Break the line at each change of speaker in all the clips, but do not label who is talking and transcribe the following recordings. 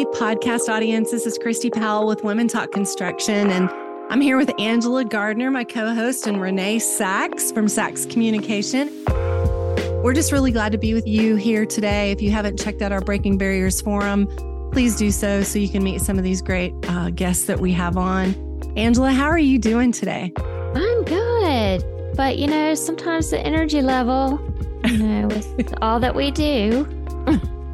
Hey, podcast audience. This is Christy Powell with Women Talk Construction. And I'm here with Angela Gardner, my co host, and Renee Sacks from Sacks Communication. We're just really glad to be with you here today. If you haven't checked out our Breaking Barriers Forum, please do so so you can meet some of these great uh, guests that we have on. Angela, how are you doing today?
I'm good. But, you know, sometimes the energy level, you know, with all that we do,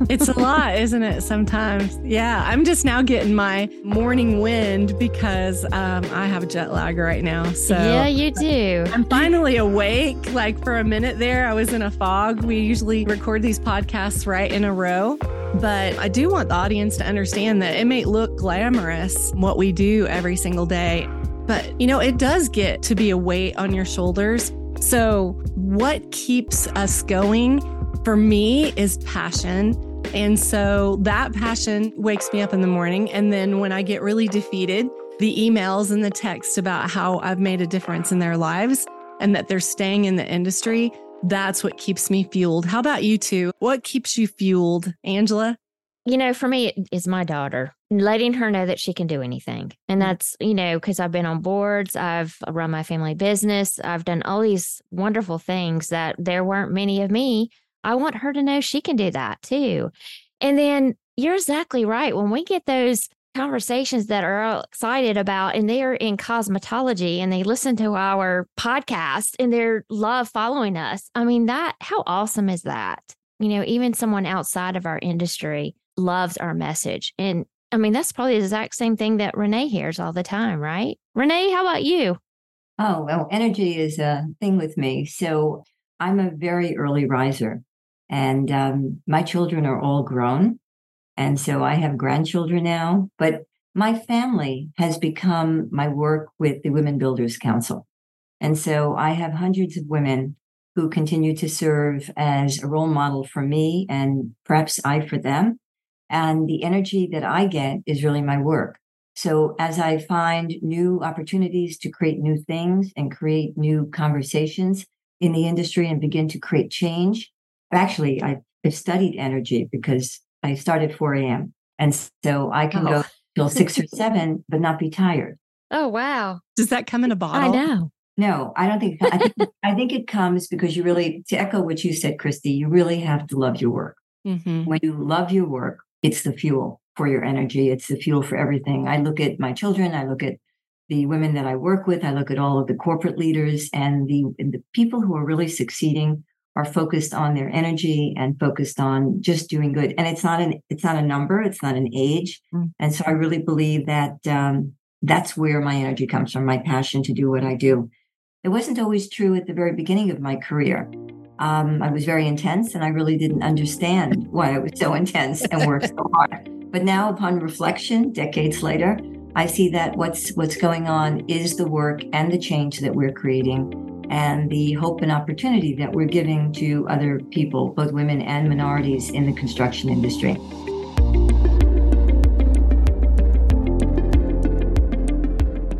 it's a lot, isn't it? Sometimes. Yeah. I'm just now getting my morning wind because um, I have jet lag right now. So,
yeah, you do.
I'm finally awake. Like for a minute there, I was in a fog. We usually record these podcasts right in a row. But I do want the audience to understand that it may look glamorous what we do every single day, but you know, it does get to be a weight on your shoulders. So, what keeps us going for me is passion. And so that passion wakes me up in the morning. And then when I get really defeated, the emails and the text about how I've made a difference in their lives and that they're staying in the industry, that's what keeps me fueled. How about you two? What keeps you fueled, Angela?
You know, for me, it is my daughter, letting her know that she can do anything. And mm. that's, you know, because I've been on boards, I've run my family business, I've done all these wonderful things that there weren't many of me I want her to know she can do that too. And then you're exactly right. When we get those conversations that are excited about and they're in cosmetology and they listen to our podcast and they're love following us. I mean, that how awesome is that? You know, even someone outside of our industry loves our message. And I mean, that's probably the exact same thing that Renee hears all the time, right? Renee, how about you?
Oh, well, energy is a thing with me. So I'm a very early riser. And um, my children are all grown. And so I have grandchildren now, but my family has become my work with the Women Builders Council. And so I have hundreds of women who continue to serve as a role model for me and perhaps I for them. And the energy that I get is really my work. So as I find new opportunities to create new things and create new conversations in the industry and begin to create change, actually, I, have studied energy because I start at 4 a.m. And so I can oh. go till six or seven, but not be tired.
Oh, wow.
Does that come in a bottle?
I know.
No, I don't think, I think, I think it comes because you really, to echo what you said, Christy, you really have to love your work. Mm-hmm. When you love your work, it's the fuel for your energy. It's the fuel for everything. I look at my children. I look at the women that I work with. I look at all of the corporate leaders and the, and the people who are really succeeding are focused on their energy and focused on just doing good. And it's not an it's not a number, it's not an age. Mm. And so I really believe that um, that's where my energy comes from, my passion to do what I do. It wasn't always true at the very beginning of my career. Um, I was very intense, and I really didn't understand why I was so intense and worked so hard. But now, upon reflection, decades later, I see that what's what's going on is the work and the change that we're creating and the hope and opportunity that we're giving to other people, both women and minorities in the construction industry.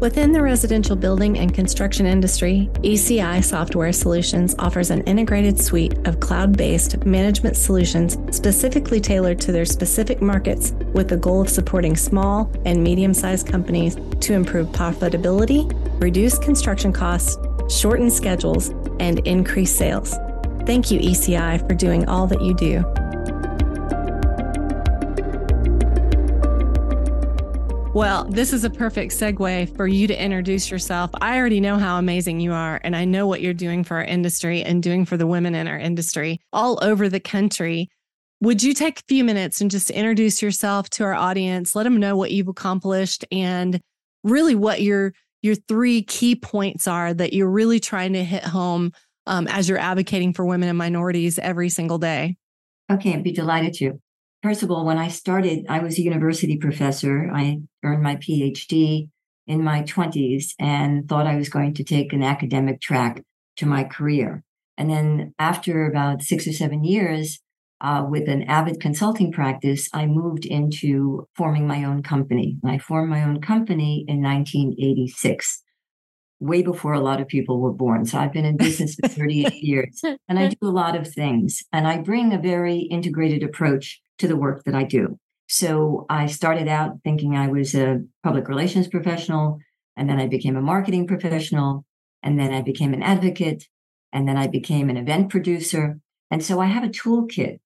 Within the residential building and construction industry, ECI Software Solutions offers an integrated suite of cloud based management solutions specifically tailored to their specific markets with the goal of supporting small and medium sized companies to improve profitability, reduce construction costs, shorten schedules, and increase sales. Thank you, ECI, for doing all that you do. Well, this is a perfect segue for you to introduce yourself. I already know how amazing you are, and I know what you're doing for our industry and doing for the women in our industry all over the country. Would you take a few minutes and just introduce yourself to our audience? Let them know what you've accomplished and really what you're your three key points are that you're really trying to hit home um, as you're advocating for women and minorities every single day.
Okay, I'd be delighted to. First of all, when I started, I was a university professor. I earned my PhD in my 20s and thought I was going to take an academic track to my career. And then after about six or seven years, uh, with an avid consulting practice, I moved into forming my own company. I formed my own company in 1986, way before a lot of people were born. So I've been in business for 38 years and I do a lot of things. And I bring a very integrated approach to the work that I do. So I started out thinking I was a public relations professional, and then I became a marketing professional, and then I became an advocate, and then I became an event producer. And so I have a toolkit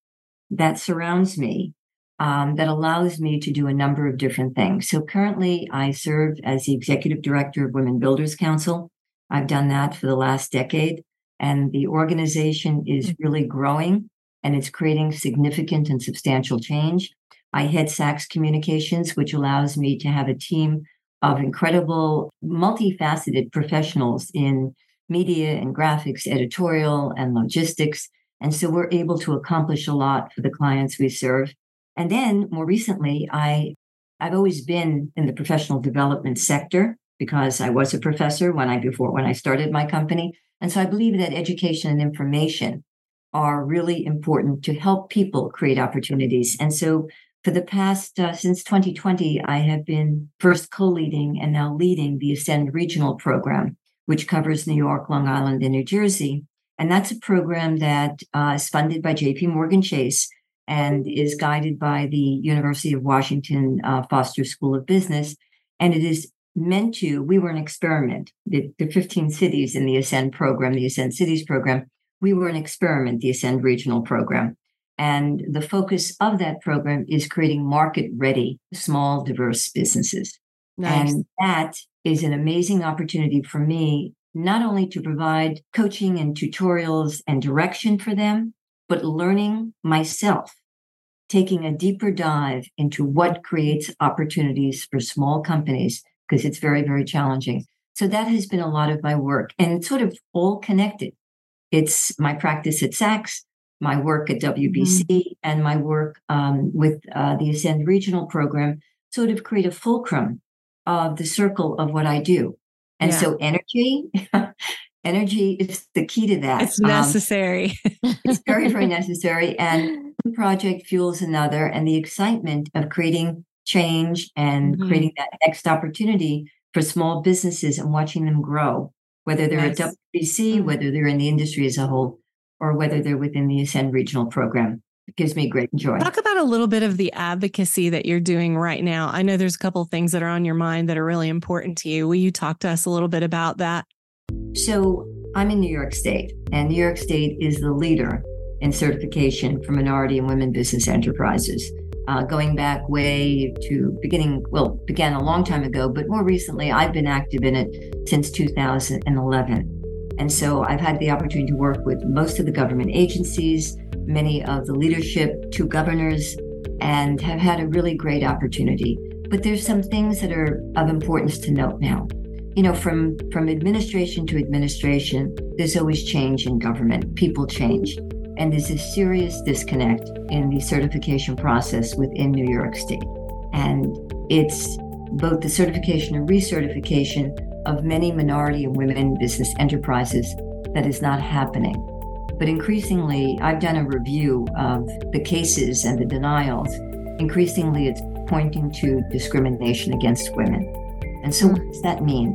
that surrounds me um, that allows me to do a number of different things. So currently, I serve as the executive director of Women Builders Council. I've done that for the last decade, and the organization is mm. really growing and it's creating significant and substantial change. I head Sacks Communications, which allows me to have a team of incredible, multifaceted professionals in media and graphics, editorial, and logistics. And so we're able to accomplish a lot for the clients we serve. And then more recently, I I've always been in the professional development sector because I was a professor when I before when I started my company. And so I believe that education and information are really important to help people create opportunities. And so for the past, uh, since 2020, I have been first co leading and now leading the Ascend Regional Program, which covers New York, Long Island, and New Jersey. And that's a program that uh, is funded by JP Morgan Chase and is guided by the University of Washington uh, Foster School of Business. And it is meant to, we were an experiment. The, the 15 cities in the Ascend program, the Ascend Cities program, we were an experiment, the Ascend Regional program. And the focus of that program is creating market ready, small, diverse businesses. Nice. And that is an amazing opportunity for me, not only to provide coaching and tutorials and direction for them, but learning myself, taking a deeper dive into what creates opportunities for small companies, because it's very, very challenging. So that has been a lot of my work and it's sort of all connected. It's my practice at Sacks, my work at WBC mm-hmm. and my work um, with uh, the Ascend Regional Program sort of create a fulcrum of the circle of what I do. And yeah. so energy, energy is the key to that.
It's necessary.
Um, it's very, very necessary. And one project fuels another. And the excitement of creating change and mm-hmm. creating that next opportunity for small businesses and watching them grow, whether they're yes. at WBC, whether they're in the industry as a whole or whether they're within the Ascend Regional Program. Gives me great joy.
Talk about a little bit of the advocacy that you're doing right now. I know there's a couple things that are on your mind that are really important to you. Will you talk to us a little bit about that?
So, I'm in New York State, and New York State is the leader in certification for minority and women business enterprises. Uh, going back way to beginning, well, began a long time ago, but more recently, I've been active in it since 2011. And so I've had the opportunity to work with most of the government agencies, many of the leadership, two governors, and have had a really great opportunity. But there's some things that are of importance to note now. You know, from, from administration to administration, there's always change in government. People change. And there's a serious disconnect in the certification process within New York State. And it's both the certification and recertification of many minority and women business enterprises that is not happening. But increasingly, I've done a review of the cases and the denials. Increasingly, it's pointing to discrimination against women. And so, what does that mean?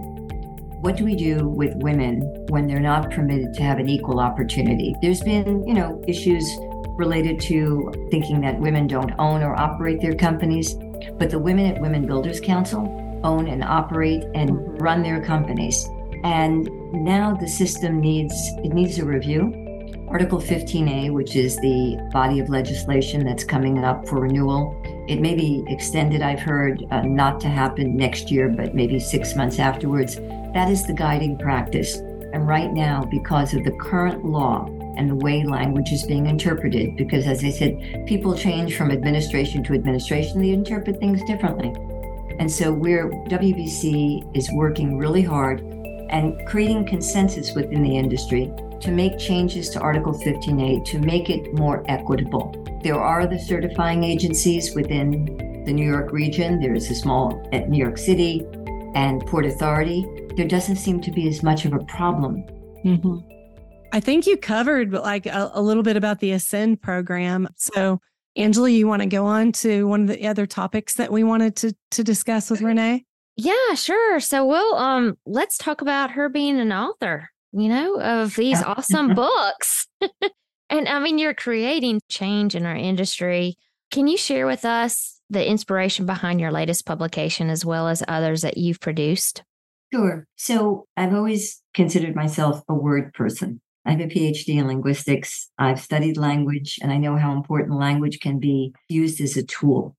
What do we do with women when they're not permitted to have an equal opportunity? There's been, you know, issues related to thinking that women don't own or operate their companies, but the women at Women Builders Council own and operate and mm-hmm. run their companies. And now the system needs it needs a review. Article 15A, which is the body of legislation that's coming up for renewal, it may be extended, I've heard, uh, not to happen next year, but maybe six months afterwards. That is the guiding practice. And right now, because of the current law and the way language is being interpreted, because as I said, people change from administration to administration, they interpret things differently. And so we're WBC is working really hard and creating consensus within the industry to make changes to Article 15A to make it more equitable. There are the certifying agencies within the New York region. There is a small at New York City and Port Authority. There doesn't seem to be as much of a problem.
Mm-hmm. I think you covered like a, a little bit about the Ascend program. So Angela, you want to go on to one of the other topics that we wanted to to discuss with Renee?
Yeah, sure. So we'll um let's talk about her being an author, you know, of these awesome mm-hmm. books. and I mean, you're creating change in our industry Can you share with us the inspiration behind your latest publication as well as others that you've produced?
Sure. So I've always considered myself a word person. I have a PhD in linguistics. I've studied language and I know how important language can be used as a tool.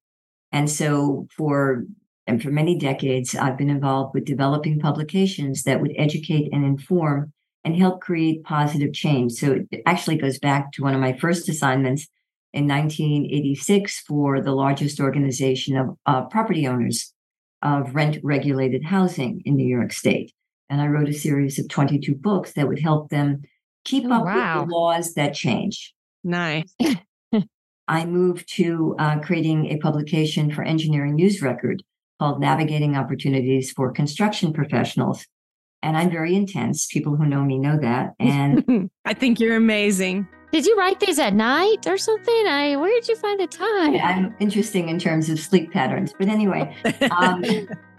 And so for and for many decades, I've been involved with developing publications that would educate and inform and help create positive change. So it actually goes back to one of my first assignments in 1986 for the largest organization of uh, property owners of rent regulated housing in New York State. And I wrote a series of 22 books that would help them keep oh, up wow. with the laws that change.
Nice.
I moved to uh, creating a publication for Engineering News Record called Navigating Opportunities for Construction Professionals. And I'm very intense. People who know me know that. And
I think you're amazing.
Did you write these at night or something? I where did you find the time?
I'm interesting in terms of sleep patterns, but anyway, um,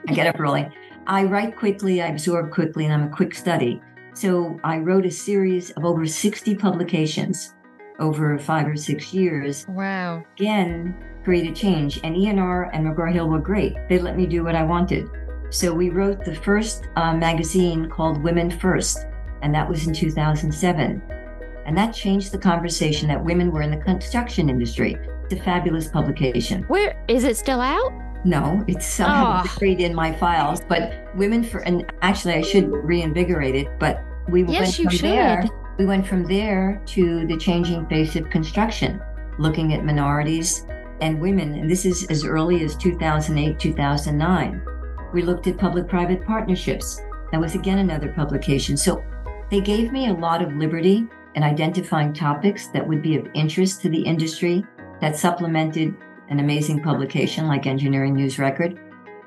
I get up early. I write quickly, I absorb quickly, and I'm a quick study. So I wrote a series of over 60 publications over five or six years.
Wow!
Again, created change, and ENR and McGraw Hill were great. They let me do what I wanted. So we wrote the first uh, magazine called Women First, and that was in 2007. And that changed the conversation that women were in the construction industry. It's a fabulous publication.
Where is it still out?
No, it's uh, oh. buried in my files. But women for and actually I should reinvigorate it. But we
yes,
went
from
there. We went from there to the changing face of construction, looking at minorities and women. And this is as early as 2008, 2009. We looked at public-private partnerships. That was again another publication. So they gave me a lot of liberty in identifying topics that would be of interest to the industry that supplemented an amazing publication like Engineering News Record.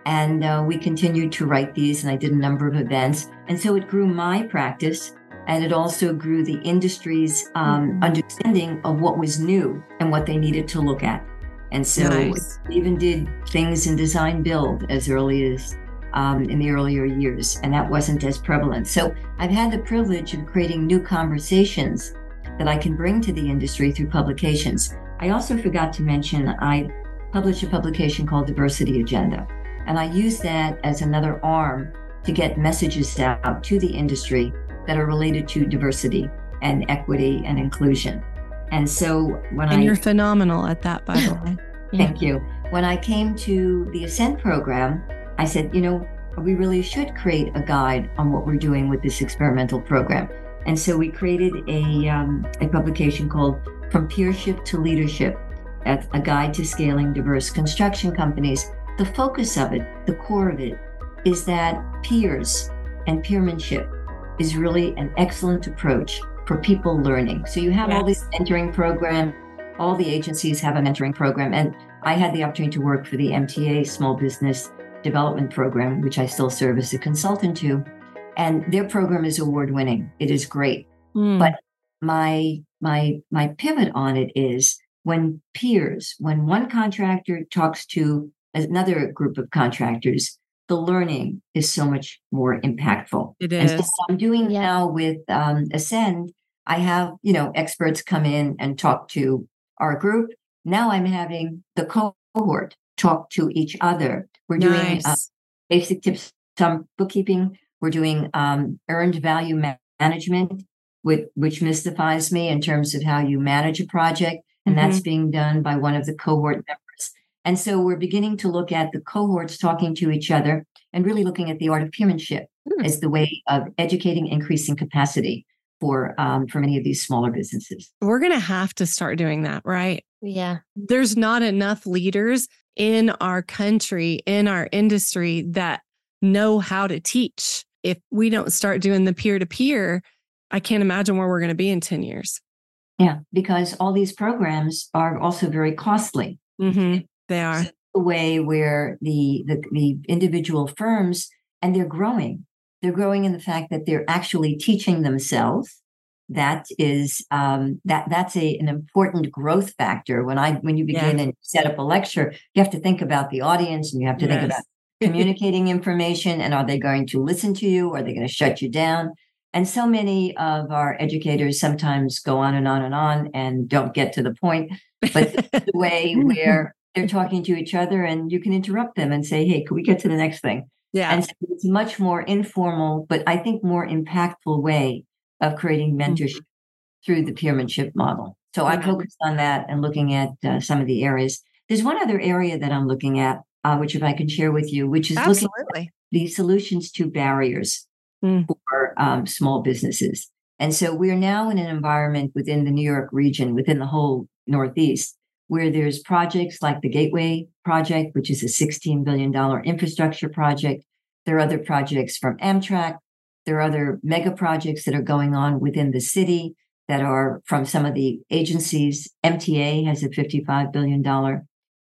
And uh, we continued to write these, and I did a number of events. And so it grew my practice, and it also grew the industry's um, mm-hmm. understanding of what was new and what they needed to look at. And so nice. even did things in design build as early as um, in the earlier years, and that wasn't as prevalent. So I've had the privilege of creating new conversations that I can bring to the industry through publications. I also forgot to mention I published a publication called Diversity Agenda, and I use that as another arm to get messages out to the industry that are related to diversity and equity and inclusion. And so when
and I. And you're phenomenal at that, by the way.
Thank you. When I came to the Ascend program, I said, you know, we really should create a guide on what we're doing with this experimental program. And so we created a, um, a publication called From Peership to Leadership, a guide to scaling diverse construction companies. The focus of it, the core of it, is that peers and peermanship is really an excellent approach for people learning. So you have all these mentoring program, all the agencies have a mentoring program, and I had the opportunity to work for the MTA Small Business development program, which I still serve as a consultant to. And their program is award winning. It is great. Mm. But my my my pivot on it is when peers, when one contractor talks to another group of contractors, the learning is so much more impactful.
It is.
So I'm doing yeah. now with um, Ascend. I have you know experts come in and talk to our group. Now I'm having the cohort talk to each other. We're nice. doing uh, basic tips on bookkeeping. We're doing um, earned value ma- management, with, which mystifies me in terms of how you manage a project. And mm-hmm. that's being done by one of the cohort members. And so we're beginning to look at the cohorts talking to each other and really looking at the art of peermanship mm. as the way of educating, increasing capacity for um, for many of these smaller businesses.
We're going to have to start doing that, right?
Yeah.
There's not enough leaders in our country, in our industry that know how to teach. If we don't start doing the peer to peer, I can't imagine where we're going to be in 10 years.
Yeah, because all these programs are also very costly.
Mm-hmm. They are.
the way where the, the the individual firms and they're growing. They're growing in the fact that they're actually teaching themselves that is um, that that's a an important growth factor when i when you begin yeah. and set up a lecture you have to think about the audience and you have to yes. think about communicating information and are they going to listen to you are they going to shut you down and so many of our educators sometimes go on and on and on and don't get to the point but the way where they're talking to each other and you can interrupt them and say, Hey, can we get to the next thing?
Yeah.
And so it's much more informal, but I think more impactful way of creating mm-hmm. mentorship mm-hmm. through the peermanship model. So I'm focused on that and looking at uh, some of the areas. There's one other area that I'm looking at, uh, which if I can share with you, which is Absolutely. looking at the solutions to barriers mm. for um, small businesses. And so we're now in an environment within the New York region, within the whole Northeast, where there's projects like the Gateway Project, which is a $16 billion infrastructure project. There are other projects from Amtrak. There are other mega projects that are going on within the city that are from some of the agencies. MTA has a $55 billion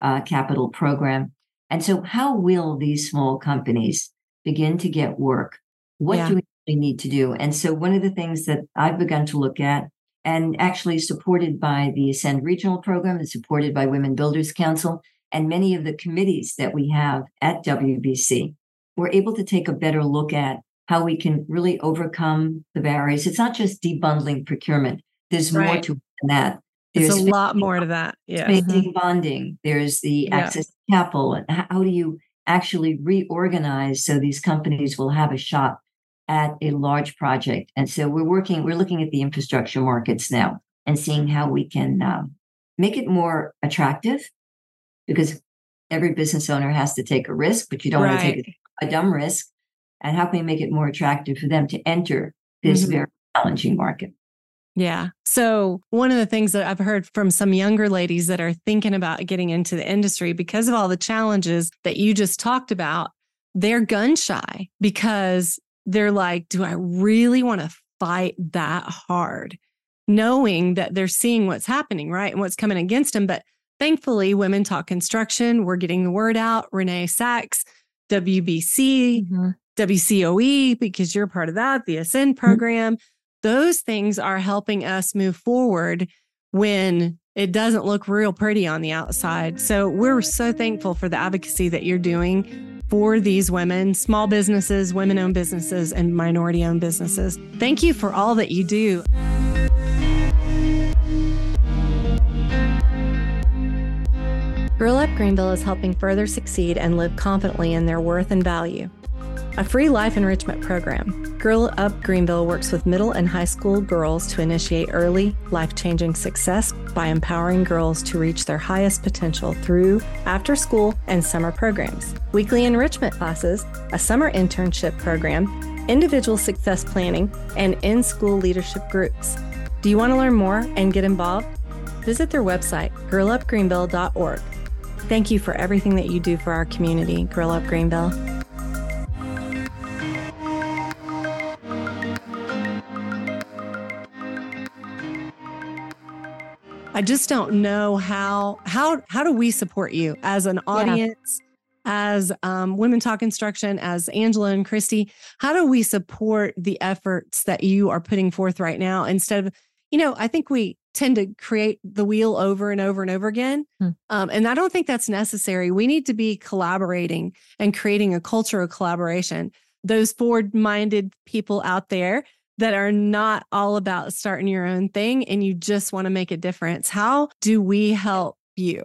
uh, capital program. And so, how will these small companies begin to get work? What yeah. do we need to do? And so, one of the things that I've begun to look at, and actually supported by the Ascend Regional Program and supported by Women Builders Council and many of the committees that we have at WBC, we're able to take a better look at how we can really overcome the barriers. It's not just debundling procurement. There's right. more to that.
There's a lot more to that. Yeah.
Mm-hmm. bonding. There's the yeah. access to capital. And how do you actually reorganize so these companies will have a shot at a large project? And so we're working, we're looking at the infrastructure markets now and seeing how we can um, make it more attractive because every business owner has to take a risk, but you don't right. want to take a, a dumb risk and how can we make it more attractive for them to enter this mm-hmm. very challenging market?
Yeah. So, one of the things that I've heard from some younger ladies that are thinking about getting into the industry because of all the challenges that you just talked about, they're gun shy because they're like, do I really want to fight that hard? Knowing that they're seeing what's happening, right? And what's coming against them. But thankfully, Women Talk Construction, we're getting the word out. Renee Sacks, WBC, mm-hmm. WCOE, because you're part of that, the Ascend mm-hmm. program. Mm-hmm. Those things are helping us move forward when it doesn't look real pretty on the outside. So we're so thankful for the advocacy that you're doing for these women, small businesses, women owned businesses, and minority owned businesses. Thank you for all that you do. Girl Up Greenville is helping further succeed and live confidently in their worth and value a free life enrichment program. Girl Up Greenville works with middle and high school girls to initiate early, life changing success by empowering girls to reach their highest potential through after school and summer programs, weekly enrichment classes, a summer internship program, individual success planning, and in school leadership groups. Do you want to learn more and get involved? Visit their website, girlupgreenville.org. Thank you for everything that you do for our community, Girl Up Greenville. I just don't know how how how do we support you as an audience, yeah. as um, Women Talk Construction, as Angela and Christy. How do we support the efforts that you are putting forth right now instead of, you know, I think we tend to create the wheel over and over and over again. Hmm. Um, and I don't think that's necessary. We need to be collaborating and creating a culture of collaboration. Those forward minded people out there that are not all about starting your own thing and you just want to make a difference. How do we help you?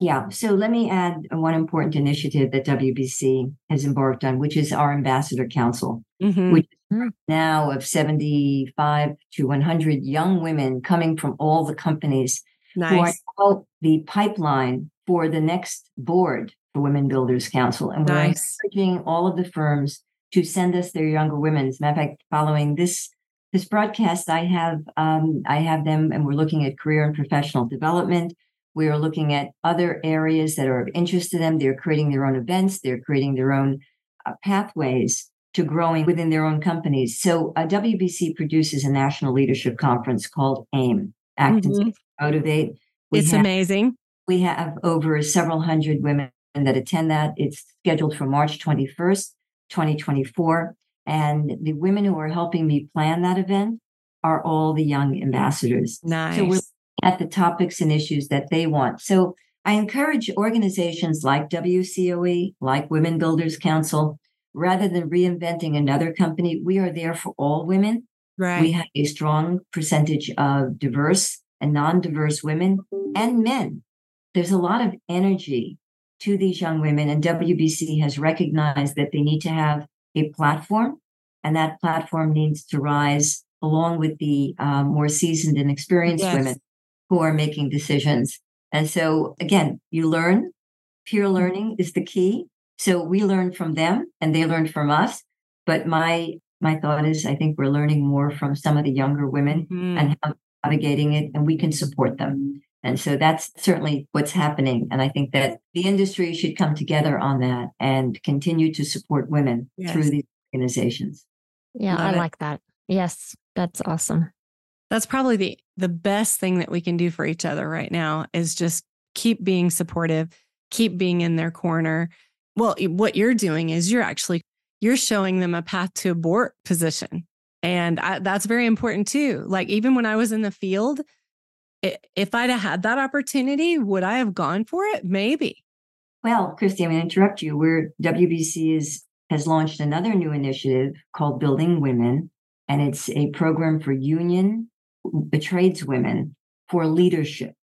Yeah. So let me add one important initiative that WBC has embarked on, which is our Ambassador Council, mm-hmm. which is now of 75 to 100 young women coming from all the companies nice. who are the pipeline for the next board for Women Builders Council. And we're nice. encouraging all of the firms to send us their younger women. As a matter of fact, following this this broadcast, I have um, I have them, and we're looking at career and professional development. We are looking at other areas that are of interest to them. They're creating their own events. They're creating their own uh, pathways to growing within their own companies. So uh, WBC produces a national leadership conference called AIM, Act mm-hmm. and Motivate.
We it's have, amazing.
We have over several hundred women that attend that. It's scheduled for March 21st 2024. And the women who are helping me plan that event are all the young ambassadors.
Nice.
So we're at the topics and issues that they want. So I encourage organizations like WCOE, like Women Builders Council, rather than reinventing another company, we are there for all women.
Right.
We have a strong percentage of diverse and non diverse women and men. There's a lot of energy to these young women, and WBC has recognized that they need to have a platform, and that platform needs to rise along with the um, more seasoned and experienced yes. women who are making decisions. And so, again, you learn. Peer learning is the key. So we learn from them, and they learn from us. But my my thought is, I think we're learning more from some of the younger women mm-hmm. and how navigating it, and we can support them. And so that's certainly what's happening. And I think that the industry should come together on that and continue to support women yes. through these organizations.
Yeah, Love I it. like that. Yes, that's awesome.
That's probably the the best thing that we can do for each other right now is just keep being supportive, keep being in their corner. Well, what you're doing is you're actually you're showing them a path to abort position. And I, that's very important too. Like even when I was in the field, if I'd have had that opportunity, would I have gone for it? Maybe.
Well, Christy, I'm going to interrupt you. Where WBC is has launched another new initiative called Building Women, and it's a program for union the tradeswomen for leadership.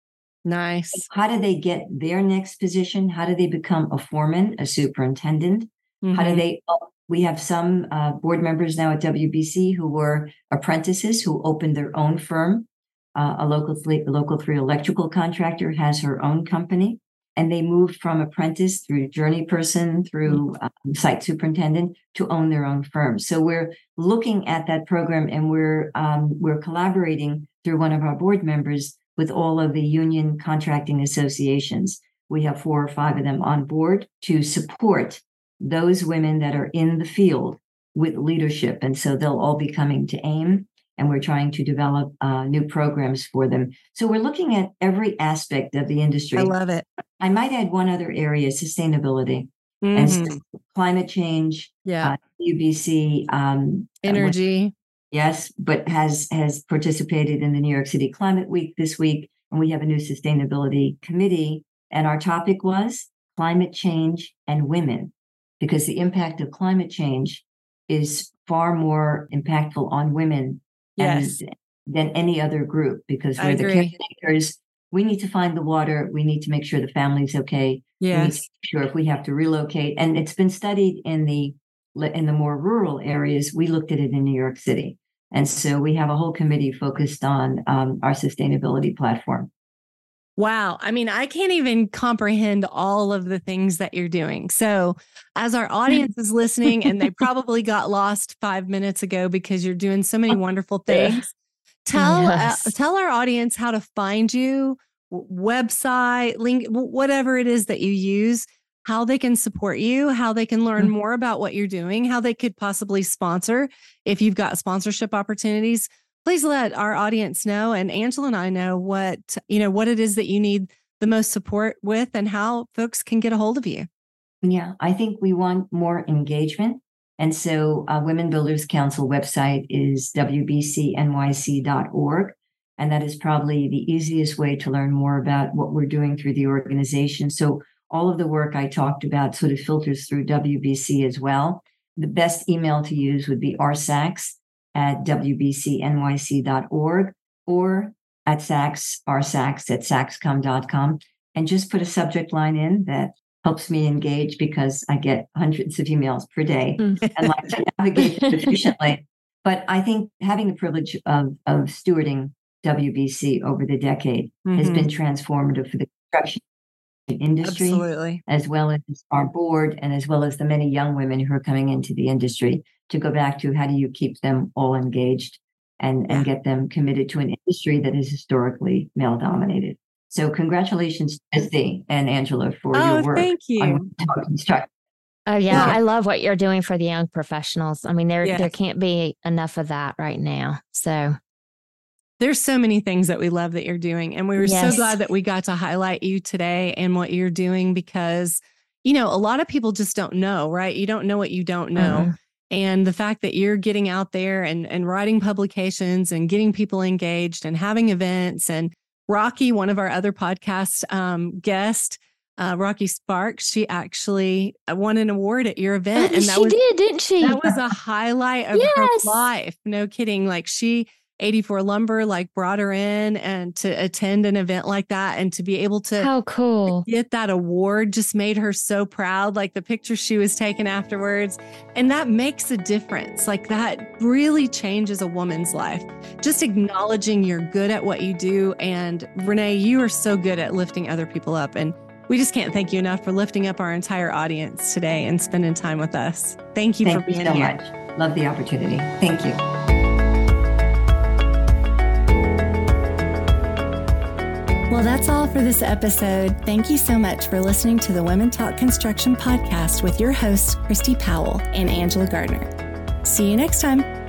Nice.
How do they get their next position? How do they become a foreman, a superintendent? Mm-hmm. How do mm-hmm. they? Oh, we have some uh, board members now at WBC who were apprentices who opened their own firm uh, a local three, local three electrical contractor has her own company, and they moved from apprentice through journey person through um, site superintendent to own their own firm. So we're looking at that program, and we're um, we're collaborating through one of our board members with all of the union contracting associations. We have four or five of them on board to support those women that are in the field with leadership. And so they'll all be coming to AIM and we're trying to develop uh, new programs for them. So we're looking at every aspect of the industry. I
love it.
I might add one other area: sustainability mm-hmm. and climate change.
Yeah, uh,
WBC um,
energy. Uh,
yes, but has has participated in the New York City Climate Week this week, and we have a new sustainability committee. And our topic was climate change and women, because the impact of climate change is far more impactful on women
yes.
than any other group because we're the caretakers. We need to find the water. We need to make sure the family's okay.
Yes.
sure if we have to relocate. And it's been studied in the in the more rural areas. We looked at it in New York City. And so we have a whole committee focused on um, our sustainability platform.
Wow. I mean, I can't even comprehend all of the things that you're doing. So, as our audience is listening and they probably got lost 5 minutes ago because you're doing so many wonderful things, tell uh, yes. uh, tell our audience how to find you, website, link whatever it is that you use, how they can support you, how they can learn mm-hmm. more about what you're doing, how they could possibly sponsor if you've got sponsorship opportunities please let our audience know and Angela and I know what, you know, what it is that you need the most support with and how folks can get a hold of you.
Yeah, I think we want more engagement. And so, uh, Women Builders Council website is wbcnyc.org. And that is probably the easiest way to learn more about what we're doing through the organization. So, all of the work I talked about sort of filters through WBC as well. The best email to use would be rsacks at wbcnyc.org or at Sacks, rsacks at sacscom.com, and just put a subject line in that helps me engage because I get hundreds of emails per day mm. and like to navigate efficiently. But I think having the privilege of, of stewarding WBC over the decade mm-hmm. has been transformative for the construction industry,
Absolutely.
as well as our board, and as well as the many young women who are coming into the industry to go back to how do you keep them all engaged and, and get them committed to an industry that is historically male dominated. So congratulations, Christy and Angela, for
oh,
your work.
Thank you.
Oh yeah, yeah, I love what you're doing for the young professionals. I mean, there yes. there can't be enough of that right now. So
there's so many things that we love that you're doing, and we were yes. so glad that we got to highlight you today and what you're doing because you know a lot of people just don't know, right? You don't know what you don't know. Mm-hmm and the fact that you're getting out there and, and writing publications and getting people engaged and having events and rocky one of our other podcast um, guests uh, rocky sparks she actually uh, won an award at your event.
And that she was, did didn't she?
that was a highlight of yes. her life. No kidding. Like she 84 Lumber like brought her in and to attend an event like that and to be able to
how cool
get that award just made her so proud. Like the picture she was taken afterwards. And that makes a difference. Like that really changes a woman's life. Just acknowledging you're good at what you do. And Renee, you are so good at lifting other people up. And we just can't thank you enough for lifting up our entire audience today and spending time with us. Thank you
thank
for being
you so
here.
Much. Love the opportunity. Thank you.
Well, that's all for this episode. Thank you so much for listening to the Women Talk Construction podcast with your hosts, Christy Powell and Angela Gardner. See you next time.